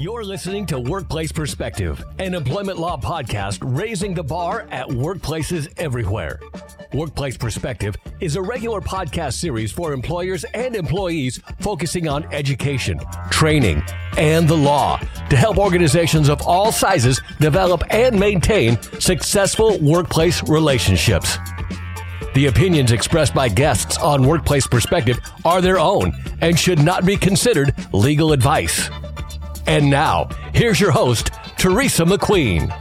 You're listening to Workplace Perspective, an employment law podcast raising the bar at workplaces everywhere. Workplace Perspective is a regular podcast series for employers and employees focusing on education, training, and the law to help organizations of all sizes develop and maintain successful workplace relationships. The opinions expressed by guests on Workplace Perspective are their own and should not be considered legal advice. And now, here's your host, Teresa McQueen.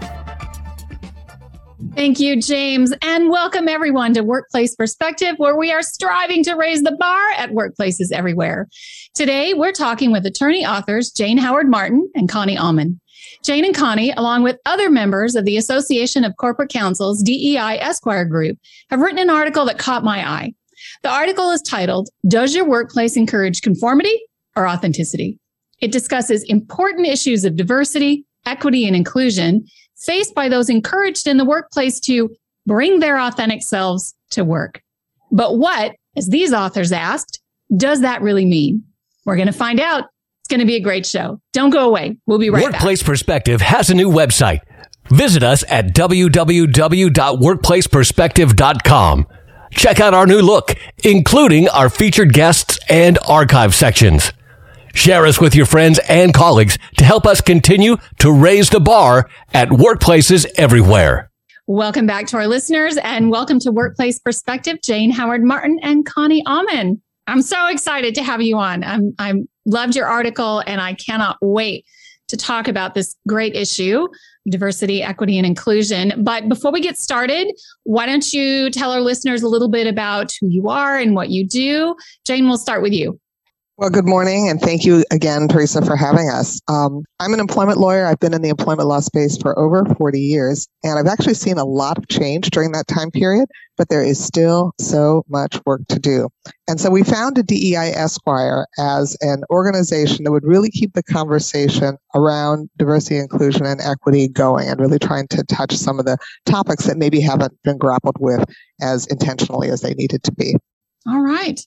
Thank you, James, and welcome everyone to Workplace Perspective, where we are striving to raise the bar at workplaces everywhere. Today, we're talking with attorney authors Jane Howard Martin and Connie Allman. Jane and Connie, along with other members of the Association of Corporate Counsels DEI Esquire Group, have written an article that caught my eye. The article is titled, Does Your Workplace Encourage Conformity or Authenticity? It discusses important issues of diversity, equity, and inclusion faced by those encouraged in the workplace to bring their authentic selves to work. But what, as these authors asked, does that really mean? We're going to find out. It's going to be a great show. Don't go away. We'll be right Workplace back. Perspective has a new website. Visit us at www.workplaceperspective.com. Check out our new look, including our featured guests and archive sections. Share us with your friends and colleagues to help us continue to raise the bar at workplaces everywhere. Welcome back to our listeners and welcome to Workplace Perspective, Jane Howard Martin and Connie Allman. I'm so excited to have you on. I'm I'm loved your article and I cannot wait to talk about this great issue, diversity, equity, and inclusion. But before we get started, why don't you tell our listeners a little bit about who you are and what you do? Jane, we'll start with you. Well, good morning, and thank you again, Teresa, for having us. Um, I'm an employment lawyer. I've been in the employment law space for over 40 years, and I've actually seen a lot of change during that time period, but there is still so much work to do. And so we founded DEI Esquire as an organization that would really keep the conversation around diversity, inclusion, and equity going, and really trying to touch some of the topics that maybe haven't been grappled with as intentionally as they needed to be. All right.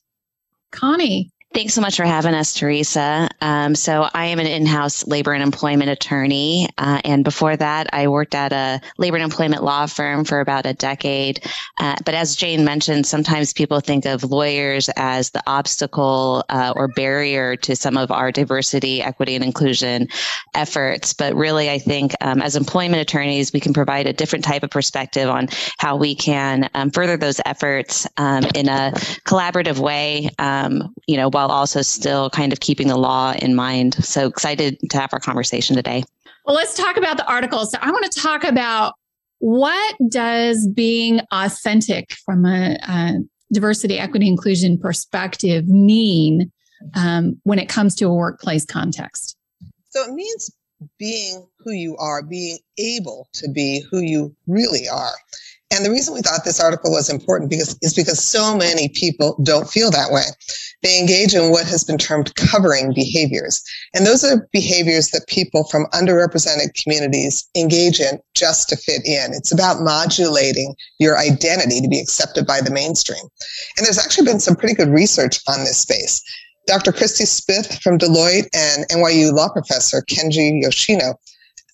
Connie, Thanks so much for having us, Teresa. Um, so, I am an in house labor and employment attorney. Uh, and before that, I worked at a labor and employment law firm for about a decade. Uh, but as Jane mentioned, sometimes people think of lawyers as the obstacle uh, or barrier to some of our diversity, equity, and inclusion efforts. But really, I think um, as employment attorneys, we can provide a different type of perspective on how we can um, further those efforts um, in a collaborative way, um, you know, while also still kind of keeping the law in mind. So excited to have our conversation today. Well, let's talk about the article. So I want to talk about what does being authentic from a, a diversity, equity, inclusion perspective mean um, when it comes to a workplace context? So it means being who you are, being able to be who you really are. And the reason we thought this article was important because is because so many people don't feel that way. They engage in what has been termed covering behaviors. And those are behaviors that people from underrepresented communities engage in just to fit in. It's about modulating your identity to be accepted by the mainstream. And there's actually been some pretty good research on this space. Dr. Christie Smith from Deloitte and NYU law professor Kenji Yoshino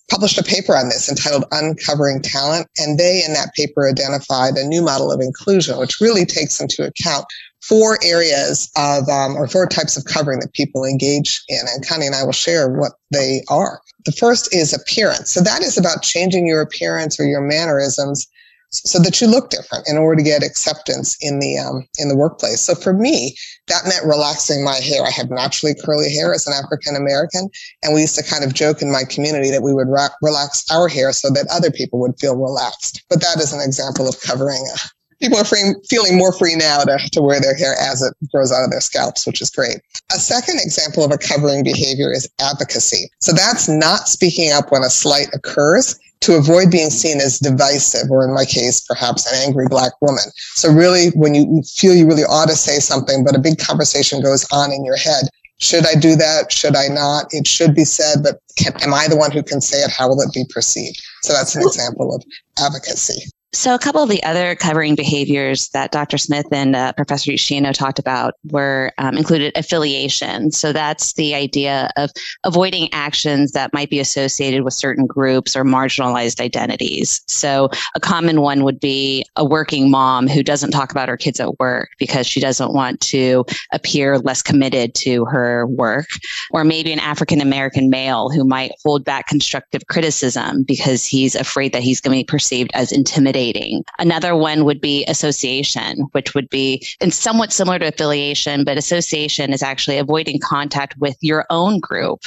published a paper on this entitled Uncovering Talent. And they, in that paper, identified a new model of inclusion, which really takes into account four areas of, um, or four types of covering that people engage in. And Connie and I will share what they are. The first is appearance. So that is about changing your appearance or your mannerisms so that you look different in order to get acceptance in the um, in the workplace. So for me, that meant relaxing my hair. I have naturally curly hair as an African American, and we used to kind of joke in my community that we would ra- relax our hair so that other people would feel relaxed. But that is an example of covering. Uh, people are free, feeling more free now to, to wear their hair as it grows out of their scalps, which is great. A second example of a covering behavior is advocacy. So that's not speaking up when a slight occurs to avoid being seen as divisive, or in my case, perhaps an angry black woman. So really, when you feel you really ought to say something, but a big conversation goes on in your head, should I do that? Should I not? It should be said, but can, am I the one who can say it? How will it be perceived? So that's an example of advocacy. So, a couple of the other covering behaviors that Dr. Smith and uh, Professor Yoshino talked about were um, included affiliation. So, that's the idea of avoiding actions that might be associated with certain groups or marginalized identities. So, a common one would be a working mom who doesn't talk about her kids at work because she doesn't want to appear less committed to her work, or maybe an African American male who might hold back constructive criticism because he's afraid that he's going to be perceived as intimidating affiliating. Another one would be association, which would be and somewhat similar to affiliation, but association is actually avoiding contact with your own group.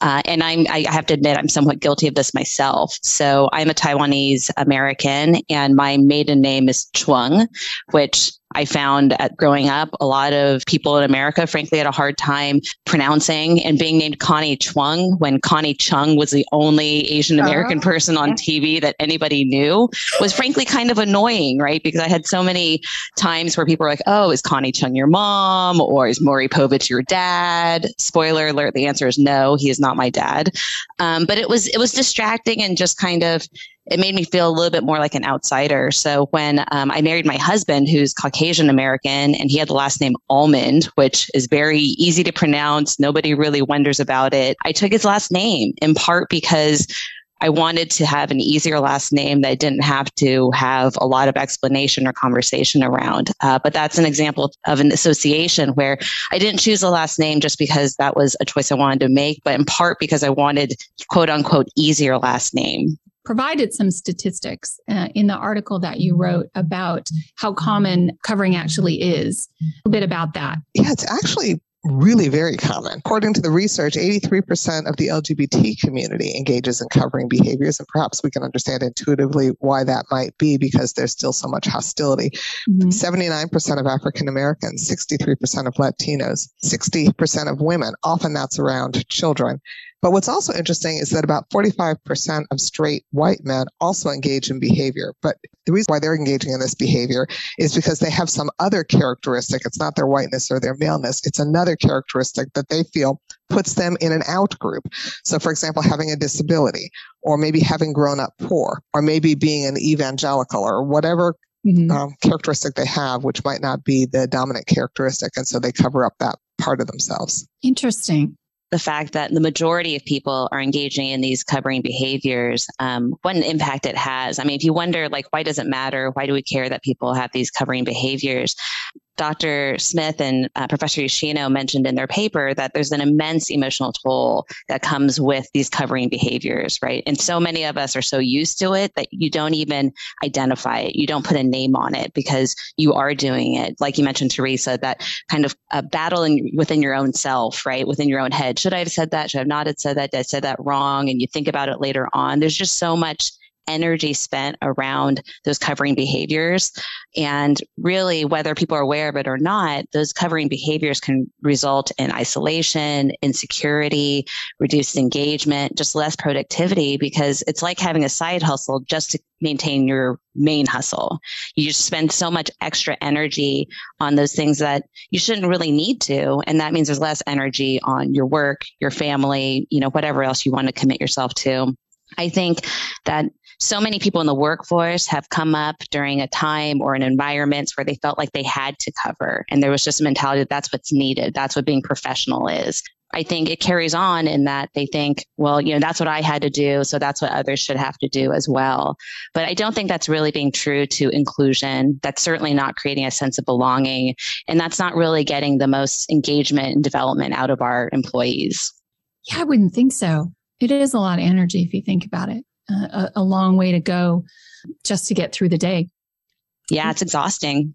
Uh, and I'm, I have to admit, I'm somewhat guilty of this myself. So I'm a Taiwanese American and my maiden name is Chuang, which I found at growing up, a lot of people in America, frankly, had a hard time pronouncing and being named Connie Chung when Connie Chung was the only Asian American uh-huh. person on TV that anybody knew was frankly kind of annoying, right? Because I had so many times where people were like, oh, is Connie Chung your mom? Or is Maury Povich your dad? Spoiler alert, the answer is no, he is not my dad. Um, but it was, it was distracting and just kind of, it made me feel a little bit more like an outsider. So when um, I married my husband, who's Caucasian American, and he had the last name Allman, which is very easy to pronounce, nobody really wonders about it. I took his last name in part because I wanted to have an easier last name that I didn't have to have a lot of explanation or conversation around. Uh, but that's an example of an association where I didn't choose the last name just because that was a choice I wanted to make, but in part because I wanted quote unquote easier last name provided some statistics uh, in the article that you wrote about how common covering actually is. A bit about that. Yeah, it's actually really very common. According to the research, 83% of the LGBT community engages in covering behaviors, and perhaps we can understand intuitively why that might be because there's still so much hostility. Mm-hmm. 79% of African Americans, 63% of Latinos, 60% of women, often that's around children, but what's also interesting is that about 45% of straight white men also engage in behavior. But the reason why they're engaging in this behavior is because they have some other characteristic. It's not their whiteness or their maleness. It's another characteristic that they feel puts them in an out group. So, for example, having a disability, or maybe having grown up poor, or maybe being an evangelical, or whatever Mm-hmm. Um, characteristic they have, which might not be the dominant characteristic. And so they cover up that part of themselves. Interesting the fact that the majority of people are engaging in these covering behaviors, um, what an impact it has. I mean, if you wonder, like, why does it matter? Why do we care that people have these covering behaviors? Dr. Smith and uh, Professor Yoshino mentioned in their paper that there's an immense emotional toll that comes with these covering behaviors, right? And so many of us are so used to it that you don't even identify it. You don't put a name on it because you are doing it. Like you mentioned, Teresa, that kind of battle in, within your own self, right? Within your own head. Should I have said that? Should I have not have said that? Did I say that wrong? And you think about it later on. There's just so much energy spent around those covering behaviors. And really, whether people are aware of it or not, those covering behaviors can result in isolation, insecurity, reduced engagement, just less productivity because it's like having a side hustle just to maintain your main hustle. You just spend so much extra energy on those things that you shouldn't really need to. And that means there's less energy on your work, your family, you know, whatever else you want to commit yourself to. I think that so many people in the workforce have come up during a time or an environment where they felt like they had to cover. And there was just a mentality that that's what's needed. That's what being professional is. I think it carries on in that they think, well, you know, that's what I had to do. So that's what others should have to do as well. But I don't think that's really being true to inclusion. That's certainly not creating a sense of belonging. And that's not really getting the most engagement and development out of our employees. Yeah, I wouldn't think so. It is a lot of energy if you think about it a, a long way to go just to get through the day. Yeah, it's exhausting.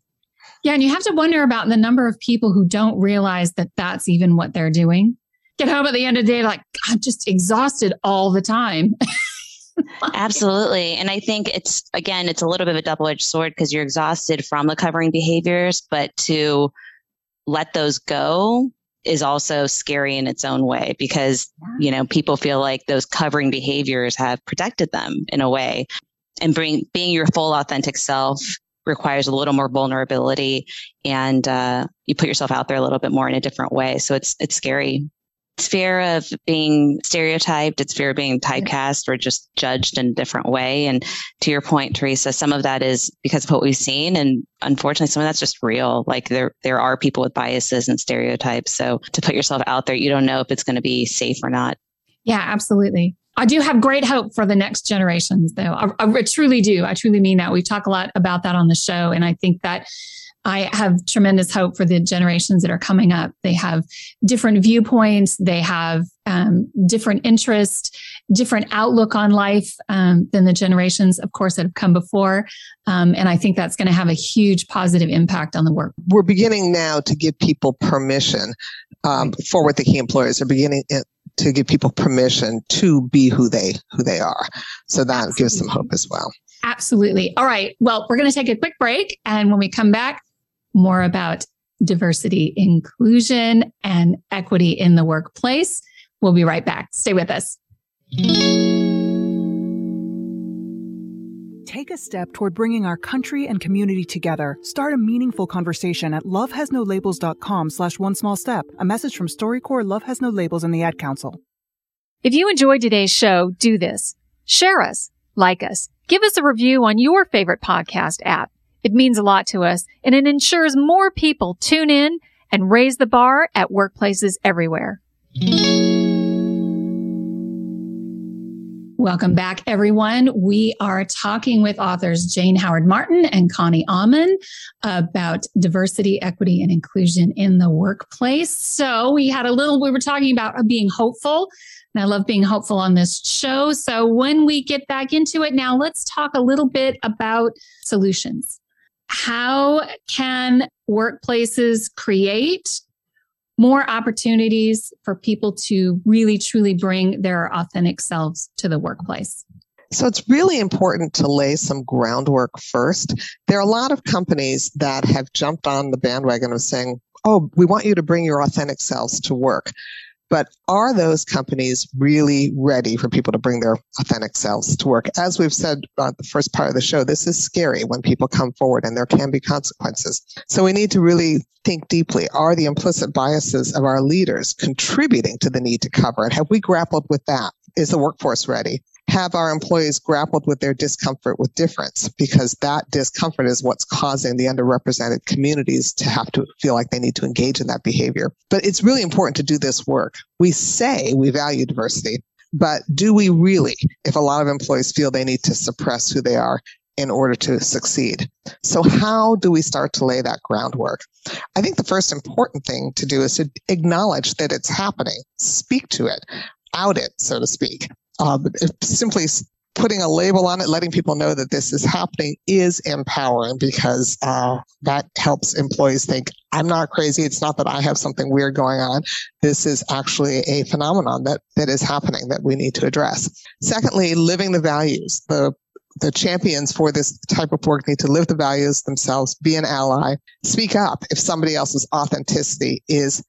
Yeah, and you have to wonder about the number of people who don't realize that that's even what they're doing. Get home at the end of the day, like, I'm just exhausted all the time. Absolutely. And I think it's, again, it's a little bit of a double edged sword because you're exhausted from the covering behaviors, but to let those go is also scary in its own way because you know people feel like those covering behaviors have protected them in a way. And bring being your full authentic self requires a little more vulnerability and uh, you put yourself out there a little bit more in a different way. So it's it's scary It's fear of being stereotyped. It's fear of being typecast or just judged in a different way. And to your point, Teresa, some of that is because of what we've seen. And unfortunately, some of that's just real. Like there, there are people with biases and stereotypes. So to put yourself out there, you don't know if it's going to be safe or not. Yeah, absolutely. I do have great hope for the next generations, though. I, I, truly do. I truly mean that. We talk a lot about that on the show. And I think that I have tremendous hope for the generations that are coming up. They have different viewpoints, they have um, different interests, different outlook on life um, than the generations, of course, that have come before. Um, and I think that's going to have a huge positive impact on the work. We're beginning now to give people permission. Um, forward thinking employers are beginning to give people permission to be who they who they are. So that Absolutely. gives them hope as well. Absolutely. All right. Well, we're going to take a quick break. And when we come back, more about diversity, inclusion, and equity in the workplace. We'll be right back. Stay with us. Take a step toward bringing our country and community together. Start a meaningful conversation at lovehasnolabels.com slash one small step. A message from StoryCorps Love Has No Labels and the Ad Council. If you enjoyed today's show, do this. Share us, like us, give us a review on your favorite podcast app. It means a lot to us and it ensures more people tune in and raise the bar at workplaces everywhere. Welcome back, everyone. We are talking with authors Jane Howard Martin and Connie Allman about diversity, equity, and inclusion in the workplace. So we had a little, we were talking about being hopeful. And I love being hopeful on this show. So when we get back into it now, let's talk a little bit about solutions how can workplaces create more opportunities for people to really truly bring their authentic selves to the workplace? So it's really important to lay some groundwork first. There are a lot of companies that have jumped on the bandwagon of saying, oh, we want you to bring your authentic selves to work. But are those companies really ready for people to bring their authentic selves to work? As we've said about the first part of the show, this is scary when people come forward and there can be consequences. So we need to really think deeply. Are the implicit biases of our leaders contributing to the need to cover it? Have we grappled with that? Is the workforce ready? Have our employees grappled with their discomfort with difference because that discomfort is what's causing the underrepresented communities to have to feel like they need to engage in that behavior. But it's really important to do this work. We say we value diversity, but do we really, if a lot of employees feel they need to suppress who they are in order to succeed? So how do we start to lay that groundwork? I think the first important thing to do is to acknowledge that it's happening, speak to it, out it, so to speak. Um, simply putting a label on it, letting people know that this is happening is empowering because uh, that helps employees think, I'm not crazy. It's not that I have something weird going on. This is actually a phenomenon that, that is happening that we need to address. Secondly, living the values. The the champions for this type of work need to live the values themselves, be an ally, speak up if somebody else's authenticity is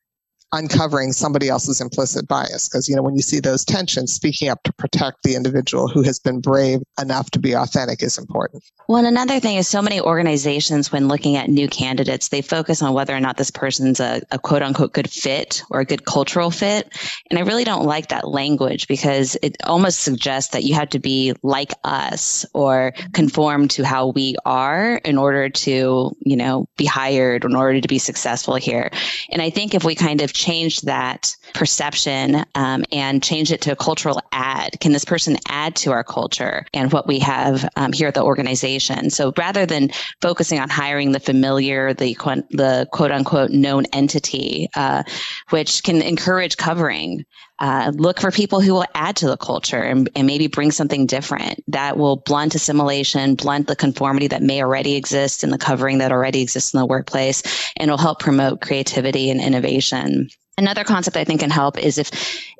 uncovering somebody else's implicit bias. Because, you know, when you see those tensions, speaking up to protect the individual who has been brave enough to be authentic is important. Well, another thing is so many organizations, when looking at new candidates, they focus on whether or not this person's a, a quote unquote good fit or a good cultural fit. And I really don't like that language because it almost suggests that you have to be like us or conform to how we are in order to, you know, be hired, in order to be successful here. And I think if we kind of change that perception um, and change it to a cultural add? Can this person add to our culture and what we have um, here at the organization? So rather than focusing on hiring the familiar, the the quote unquote known entity, uh, which can encourage covering. Uh, look for people who will add to the culture and, and, maybe bring something different that will blunt assimilation, blunt the conformity that may already exist in the covering that already exists in the workplace, and will help promote creativity and innovation. Another concept I think can help is if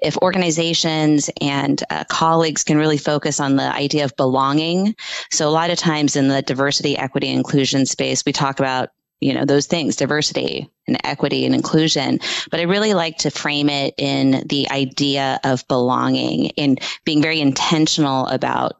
if organizations and uh, colleagues can really focus on the idea of belonging. So a lot of times in the diversity, equity, inclusion space, we talk about you know those things diversity and equity and inclusion but i really like to frame it in the idea of belonging and being very intentional about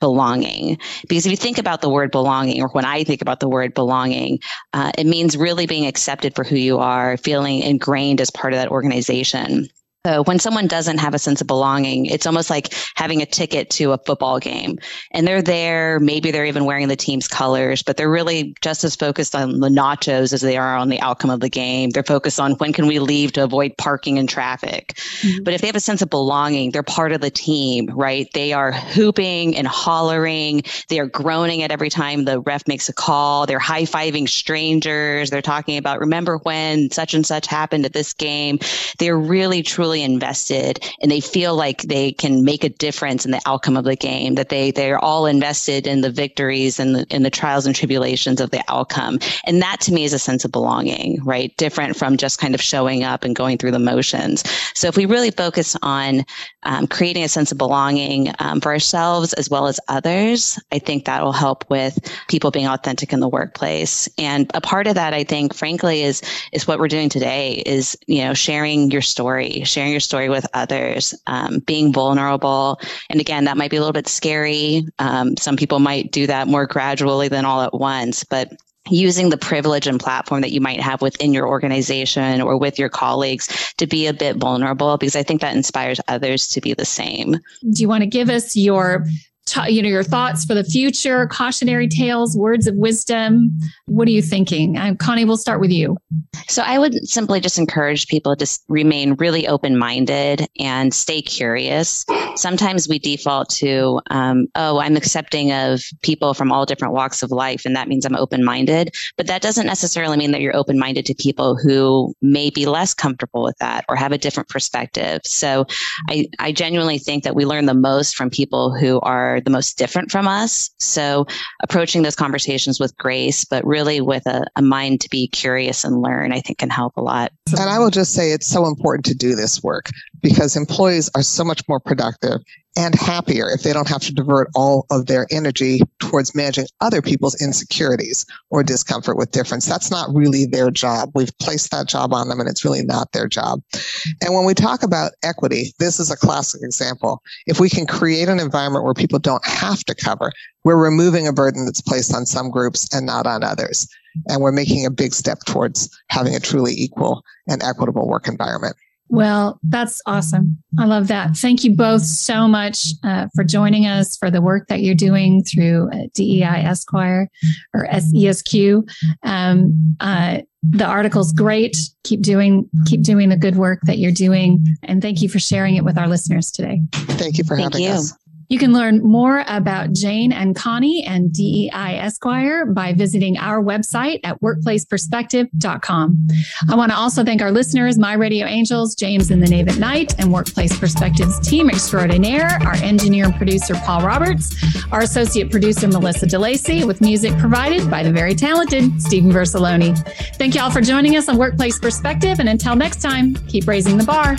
belonging. Because if you think about the word belonging, or when I think about the word belonging, uh, it means really being accepted for who you are, feeling ingrained as part of that organization. So when someone doesn't have a sense of belonging, it's almost like having a ticket to a football game and they're there. Maybe they're even wearing the team's colors, but they're really just as focused on the nachos as they are on the outcome of the game. They're focused on when can we leave to avoid parking and traffic. Mm-hmm. But if they have a sense of belonging, they're part of the team, right? They are hooping and hollering. They are groaning at every time the ref makes a call. They're high fiving strangers. They're talking about, remember when such and such happened at this game. They're really, truly fully invested and they feel like they can make a difference in the outcome of the game, that they, they're all invested in the victories and the, in the trials and tribulations of the outcome. And that to me is a sense of belonging, right? Different from just kind of showing up and going through the motions. So if we really focus on um, creating a sense of belonging um, for ourselves as well as others, I think that will help with people being authentic in the workplace. And a part of that, I think, frankly, is is what we're doing today is you know sharing your story, sharing your story with others, um, being vulnerable. And again, that might be a little bit scary. Um, some people might do that more gradually than all at once, but using the privilege and platform that you might have within your organization or with your colleagues to be a bit vulnerable because I think that inspires others to be the same. Do you want to give us your you know your thoughts for the future cautionary tales words of wisdom. What are you thinking? Um, connie we'll start with you. So i would simply just encourage people to remain really open-minded and stay curious. Sometimes we default to um, oh i'm accepting of people from all different walks of life and that means i'm open-minded. But that doesn't necessarily mean that you're open-minded to people who may be less comfortable with that or have a different perspective. So i, I genuinely think that we learn the most from people who are are the most different from us. So approaching those conversations with grace, but really with a, a mind to be curious and learn, I think can help a lot. And I will just say it's so important to do this work because employees are so much more productive and happier if they don't have to divert all of their energy towards managing other people's insecurities or discomfort with difference. That's not really their job. We've placed that job on them and it's really not their job. And when we talk about equity, this is a classic example. If we can create an environment where people don't have to cover, we're removing a burden that's placed on some groups and not on others. And we're making a big step towards having a truly equal and equitable work environment. Well, that's awesome. I love that. Thank you both so much uh, for joining us for the work that you're doing through uh, DEI Esquire or SESQ. Um, uh, the article's great. Keep doing keep doing the good work that you're doing, and thank you for sharing it with our listeners today. Thank you for thank having you. us. You can learn more about Jane and Connie and DEI Esquire by visiting our website at workplaceperspective.com. I want to also thank our listeners, My Radio Angels, James and the Knave at Night, and Workplace Perspectives team extraordinaire, our engineer and producer, Paul Roberts, our associate producer, Melissa DeLacy, with music provided by the very talented Stephen Versaloni. Thank you all for joining us on Workplace Perspective. And until next time, keep raising the bar.